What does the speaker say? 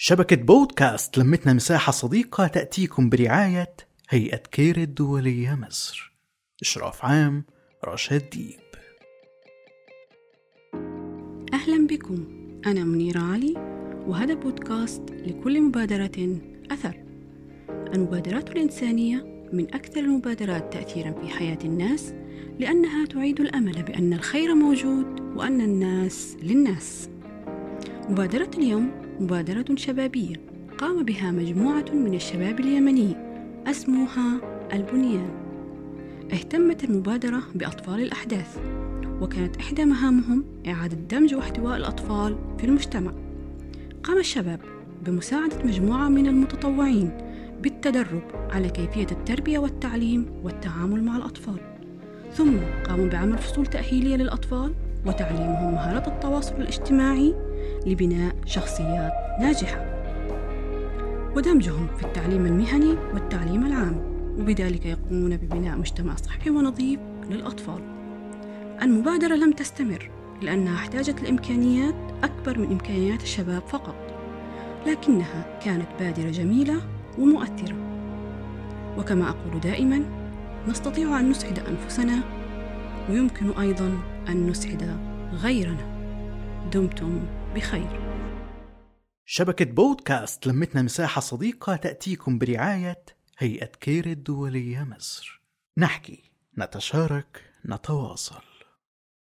شبكة بودكاست لمتنا مساحة صديقة تأتيكم برعاية هيئة كير الدولية مصر. إشراف عام رشا الديب. أهلا بكم. أنا منيرة علي وهذا بودكاست لكل مبادرة أثر. المبادرات الإنسانية من أكثر المبادرات تأثيرا في حياة الناس لأنها تعيد الأمل بأن الخير موجود وأن الناس للناس. مبادرة اليوم مبادرة شبابية. قام بها مجموعة من الشباب اليمني. اسمها البنيان. اهتمت المبادرة بأطفال الأحداث وكانت إحدى مهامهم إعادة دمج واحتواء الأطفال في المجتمع. قام الشباب بمساعدة مجموعة من المتطوعين بالتدرب على كيفية التربية والتعليم والتعامل مع الأطفال. ثم قاموا بعمل فصول تأهيلية للأطفال وتعليمهم مهارات التواصل الاجتماعي لبناء شخصيات ناجحة. ودمجهم في التعليم المهني والتعليم العام. وبذلك يقومون ببناء مجتمع صحي ونظيف للأطفال. المبادرة لم تستمر لأنها احتاجت لإمكانيات أكبر من إمكانيات الشباب فقط. لكنها كانت بادرة جميلة ومؤثرة. وكما أقول دائما نستطيع أن نسعد أنفسنا ويمكن أيضا أن نسعد غيرنا. دمتم بخير. شبكة بودكاست لمتنا مساحة صديقة تأتيكم برعاية هيئة كير الدولية مصر. نحكي نتشارك نتواصل.